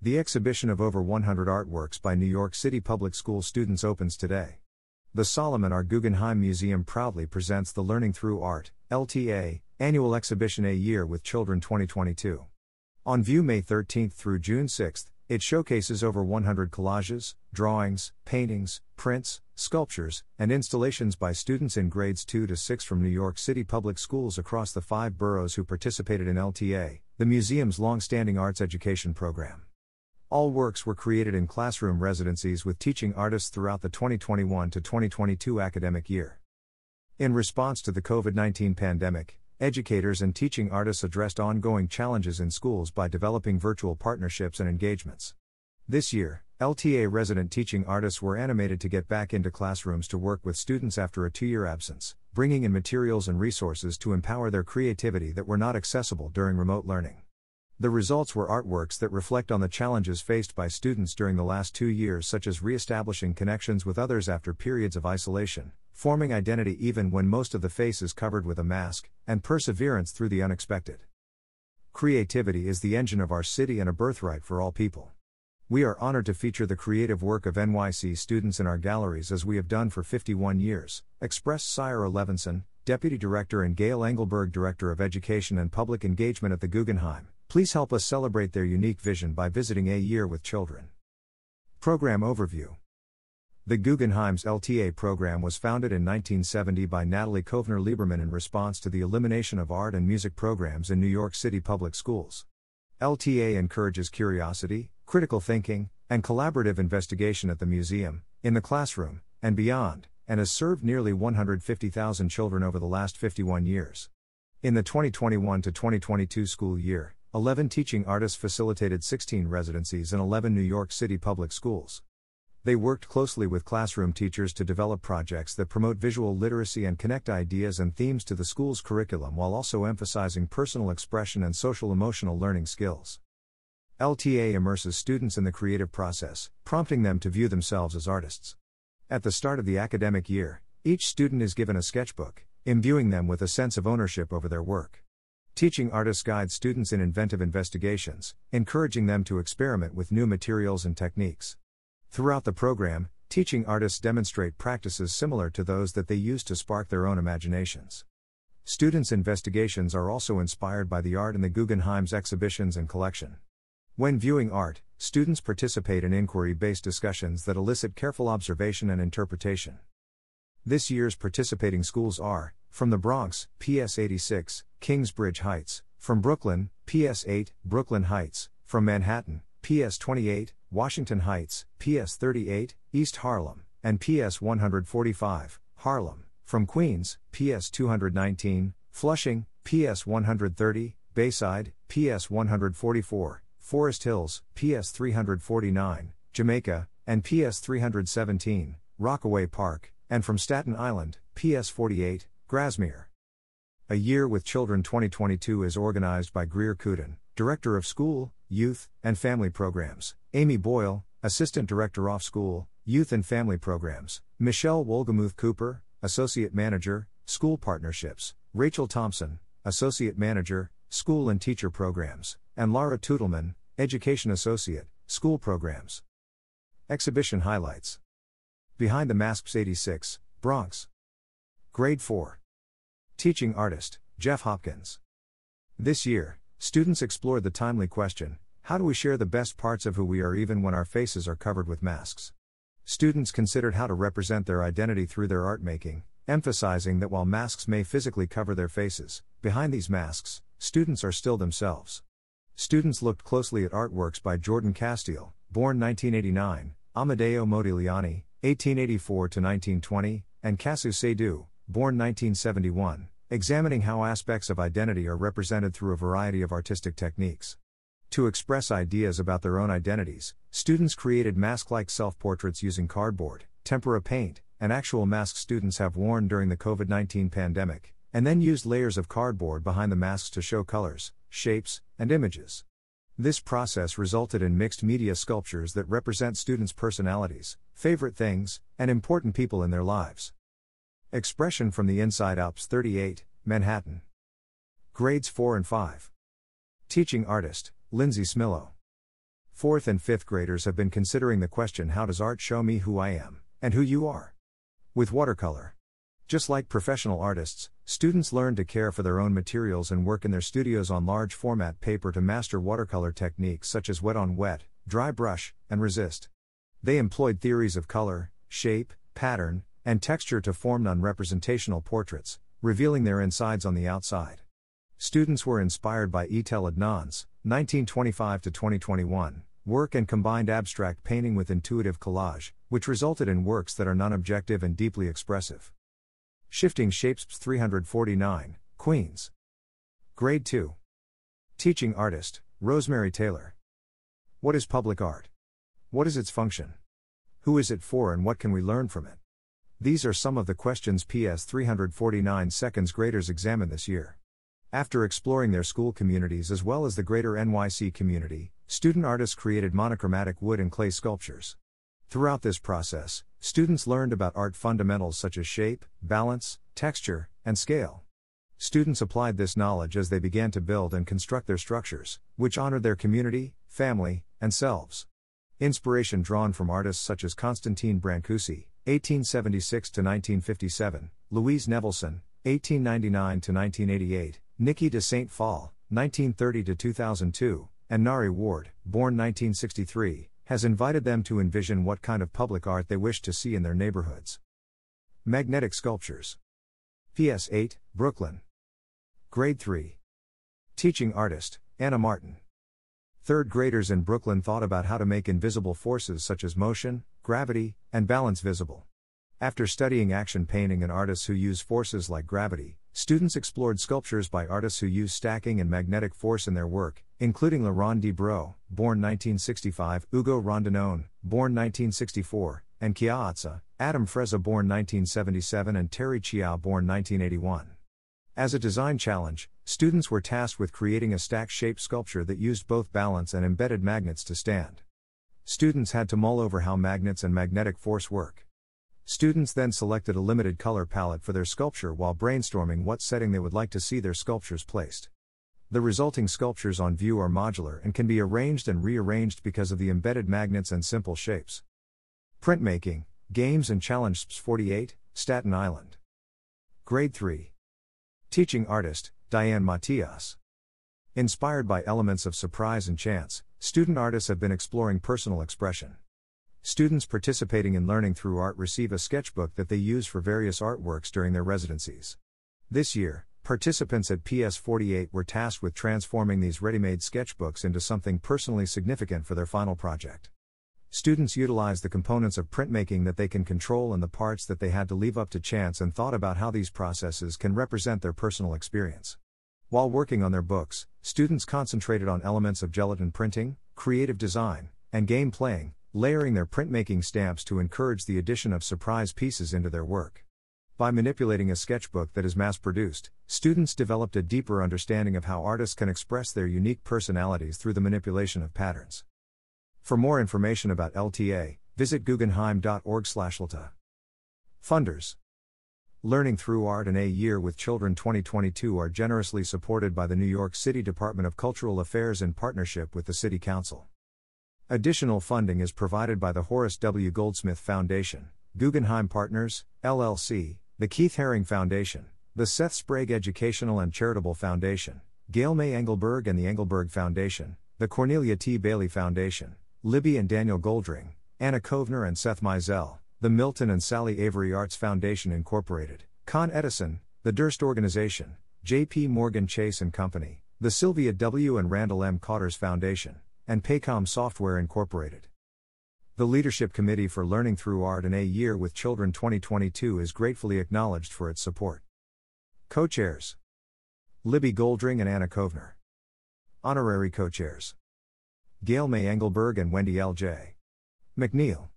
the exhibition of over 100 artworks by New York City Public School students opens today. The Solomon R. Guggenheim Museum proudly presents the Learning Through Art, LTA, annual exhibition A Year with Children 2022. On view May 13 through June 6, it showcases over 100 collages, drawings, paintings, prints, sculptures, and installations by students in grades 2 to 6 from New York City public schools across the five boroughs who participated in LTA, the museum's long-standing arts education program. All works were created in classroom residencies with teaching artists throughout the 2021 to 2022 academic year. In response to the COVID 19 pandemic, educators and teaching artists addressed ongoing challenges in schools by developing virtual partnerships and engagements. This year, LTA resident teaching artists were animated to get back into classrooms to work with students after a two year absence, bringing in materials and resources to empower their creativity that were not accessible during remote learning. The results were artworks that reflect on the challenges faced by students during the last two years, such as re establishing connections with others after periods of isolation, forming identity even when most of the face is covered with a mask, and perseverance through the unexpected. Creativity is the engine of our city and a birthright for all people. We are honored to feature the creative work of NYC students in our galleries as we have done for 51 years, expressed Sire Levinson, Deputy Director and Gail Engelberg Director of Education and Public Engagement at the Guggenheim. Please help us celebrate their unique vision by visiting A Year with Children. Program Overview the Guggenheim's LTA program was founded in 1970 by Natalie Kovner Lieberman in response to the elimination of art and music programs in New York City public schools. LTA encourages curiosity, critical thinking, and collaborative investigation at the museum, in the classroom, and beyond, and has served nearly 150,000 children over the last 51 years. In the 2021 to 2022 school year, 11 teaching artists facilitated 16 residencies in 11 New York City public schools. They worked closely with classroom teachers to develop projects that promote visual literacy and connect ideas and themes to the school's curriculum while also emphasizing personal expression and social emotional learning skills. LTA immerses students in the creative process, prompting them to view themselves as artists. At the start of the academic year, each student is given a sketchbook, imbuing them with a sense of ownership over their work. Teaching artists guide students in inventive investigations, encouraging them to experiment with new materials and techniques. Throughout the program, teaching artists demonstrate practices similar to those that they use to spark their own imaginations. Students' investigations are also inspired by the art in the Guggenheim's exhibitions and collection. When viewing art, students participate in inquiry based discussions that elicit careful observation and interpretation. This year's participating schools are from the Bronx, PS 86, Kingsbridge Heights, from Brooklyn, PS 8, Brooklyn Heights, from Manhattan, PS 28, Washington Heights, PS 38, East Harlem, and PS 145, Harlem, from Queens, PS 219, Flushing, PS 130, Bayside, PS 144, Forest Hills, PS 349, Jamaica, and PS 317, Rockaway Park, and from Staten Island, PS 48, Grasmere. A Year with Children 2022 is organized by Greer Kuden, Director of School, Youth, and Family Programs, Amy Boyle, Assistant Director of School, Youth and Family Programs, Michelle Wolgamuth Cooper, Associate Manager, School Partnerships, Rachel Thompson, Associate Manager, School and Teacher Programs, and Laura Tutelman, Education Associate, School Programs. Exhibition Highlights Behind the Masks 86, Bronx. Grade 4. Teaching Artist, Jeff Hopkins. This year, Students explored the timely question how do we share the best parts of who we are even when our faces are covered with masks? Students considered how to represent their identity through their art making, emphasizing that while masks may physically cover their faces, behind these masks, students are still themselves. Students looked closely at artworks by Jordan Casteel, born 1989, Amedeo Modigliani, 1884 to 1920, and Kasu Seydoux, born 1971, examining how aspects of identity are represented through a variety of artistic techniques. To express ideas about their own identities, students created mask like self portraits using cardboard, tempera paint, and actual masks students have worn during the COVID 19 pandemic, and then used layers of cardboard behind the masks to show colors, shapes, and images. This process resulted in mixed media sculptures that represent students' personalities, favorite things, and important people in their lives. Expression from the Inside Ups 38, Manhattan. Grades 4 and 5. Teaching Artist, Lindsay Smillo. fourth and fifth graders have been considering the question how does art show me who I am, and who you are? With watercolor. Just like professional artists, students learn to care for their own materials and work in their studios on large format paper to master watercolor techniques such as wet on wet, dry brush, and resist. They employed theories of color, shape, pattern, and texture to form non representational portraits, revealing their insides on the outside. Students were inspired by Etel Adnan's 1925 2021 work and combined abstract painting with intuitive collage, which resulted in works that are non objective and deeply expressive. Shifting Shapes 349, Queens. Grade 2. Teaching Artist, Rosemary Taylor. What is public art? What is its function? Who is it for and what can we learn from it? These are some of the questions PS 349 seconds graders examine this year. After exploring their school communities as well as the greater NYC community, student artists created monochromatic wood and clay sculptures. Throughout this process, students learned about art fundamentals such as shape, balance, texture, and scale. Students applied this knowledge as they began to build and construct their structures, which honored their community, family, and selves. Inspiration drawn from artists such as Constantin Brancusi, 1876 1957, Louise Nevelson, 1899 1988, Niki de St. Phalle, 1930 2002, and Nari Ward, born 1963, has invited them to envision what kind of public art they wish to see in their neighborhoods. Magnetic Sculptures. PS 8, Brooklyn. Grade 3. Teaching Artist, Anna Martin. Third graders in Brooklyn thought about how to make invisible forces such as motion, gravity, and balance visible. After studying action painting and artists who use forces like gravity, students explored sculptures by artists who use stacking and magnetic force in their work, including Laurent Debroux, born 1965, Ugo Rondinone, born 1964, and Chiaozza, Adam Frezza, born 1977, and Terry Chiao, born 1981. As a design challenge, students were tasked with creating a stack shaped sculpture that used both balance and embedded magnets to stand. Students had to mull over how magnets and magnetic force work. Students then selected a limited color palette for their sculpture while brainstorming what setting they would like to see their sculptures placed. The resulting sculptures on view are modular and can be arranged and rearranged because of the embedded magnets and simple shapes. Printmaking, Games and Challenge 48, Staten Island. Grade 3. Teaching artist, Diane Matias. Inspired by elements of surprise and chance, student artists have been exploring personal expression. Students participating in Learning Through Art receive a sketchbook that they use for various artworks during their residencies. This year, participants at PS48 were tasked with transforming these ready made sketchbooks into something personally significant for their final project. Students utilized the components of printmaking that they can control and the parts that they had to leave up to chance and thought about how these processes can represent their personal experience. While working on their books, students concentrated on elements of gelatin printing, creative design, and game playing, layering their printmaking stamps to encourage the addition of surprise pieces into their work. By manipulating a sketchbook that is mass produced, students developed a deeper understanding of how artists can express their unique personalities through the manipulation of patterns. For more information about LTA, visit guggenheim.org/lta. Funders. Learning Through Art and A Year with Children 2022 are generously supported by the New York City Department of Cultural Affairs in partnership with the City Council. Additional funding is provided by the Horace W. Goldsmith Foundation, Guggenheim Partners, LLC, the Keith Haring Foundation, the Seth Sprague Educational and Charitable Foundation, Gail May Engelberg and the Engelberg Foundation, the Cornelia T. Bailey Foundation, Libby and Daniel Goldring, Anna Kovner and Seth Mizell, the Milton and Sally Avery Arts Foundation Incorporated, Con Edison, the Durst Organization, J.P. Morgan Chase and Company, the Sylvia W. and Randall M. Cotters Foundation, and Paycom Software Incorporated. The Leadership Committee for Learning Through Art and A Year with Children 2022 is gratefully acknowledged for its support. Co chairs Libby Goldring and Anna Kovner. Honorary co chairs Gail May Engelberg and Wendy L.J. McNeil.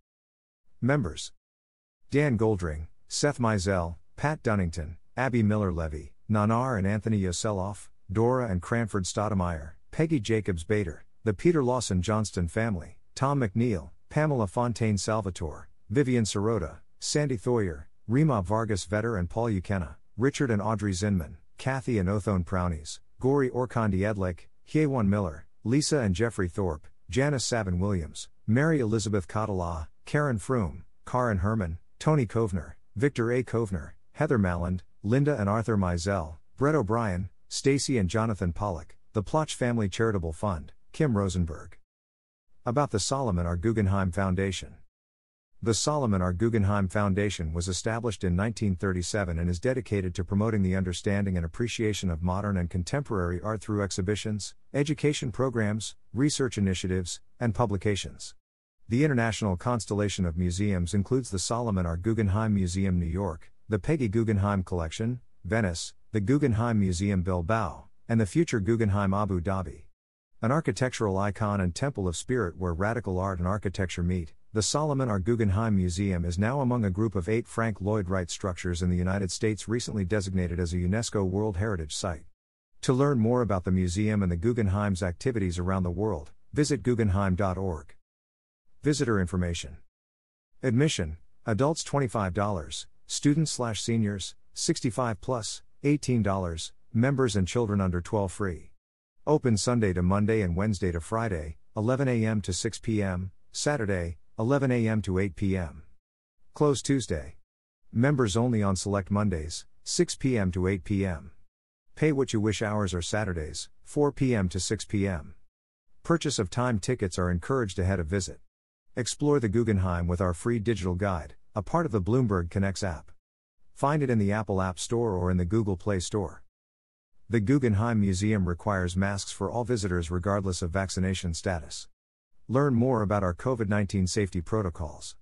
Members. Dan Goldring, Seth Mizell, Pat Dunnington, Abby Miller Levy, Nanar and Anthony Yoseloff, Dora and Cranford Stoudemire, Peggy Jacobs Bader, the Peter Lawson Johnston family, Tom McNeil, Pamela Fontaine Salvatore, Vivian Sirota, Sandy Thoyer, Rima Vargas Vetter and Paul Ukena, Richard and Audrey Zinman, Kathy and Othone Prownies, Gori Orkandi Edlik, Hyewon Miller, Lisa and Jeffrey Thorpe, Janice Savin Williams, Mary Elizabeth Catala, Karen Froome, Karin Herman, Tony Kovner, Victor A. Kovner, Heather Malland, Linda and Arthur Mizell, Brett O'Brien, Stacy and Jonathan Pollock, the Plotch Family Charitable Fund, Kim Rosenberg. About the Solomon R. Guggenheim Foundation. The Solomon R. Guggenheim Foundation was established in 1937 and is dedicated to promoting the understanding and appreciation of modern and contemporary art through exhibitions, education programs, research initiatives, and publications. The international constellation of museums includes the Solomon R. Guggenheim Museum, New York, the Peggy Guggenheim Collection, Venice, the Guggenheim Museum Bilbao, and the future Guggenheim Abu Dhabi. An architectural icon and temple of spirit where radical art and architecture meet, the Solomon R. Guggenheim Museum is now among a group of eight Frank Lloyd Wright structures in the United States recently designated as a UNESCO World Heritage Site. To learn more about the museum and the Guggenheim's activities around the world, visit guggenheim.org. Visitor information. Admission Adults $25, students slash seniors, 65 plus, $18, members and children under 12 free. Open Sunday to Monday and Wednesday to Friday, 11 a.m. to 6 p.m., Saturday, 11 a.m. to 8 p.m. Close Tuesday. Members only on select Mondays, 6 p.m. to 8 p.m. Pay what you wish hours are Saturdays, 4 p.m. to 6 p.m. Purchase of time tickets are encouraged ahead of visit. Explore the Guggenheim with our free digital guide, a part of the Bloomberg Connects app. Find it in the Apple App Store or in the Google Play Store. The Guggenheim Museum requires masks for all visitors regardless of vaccination status. Learn more about our COVID 19 safety protocols.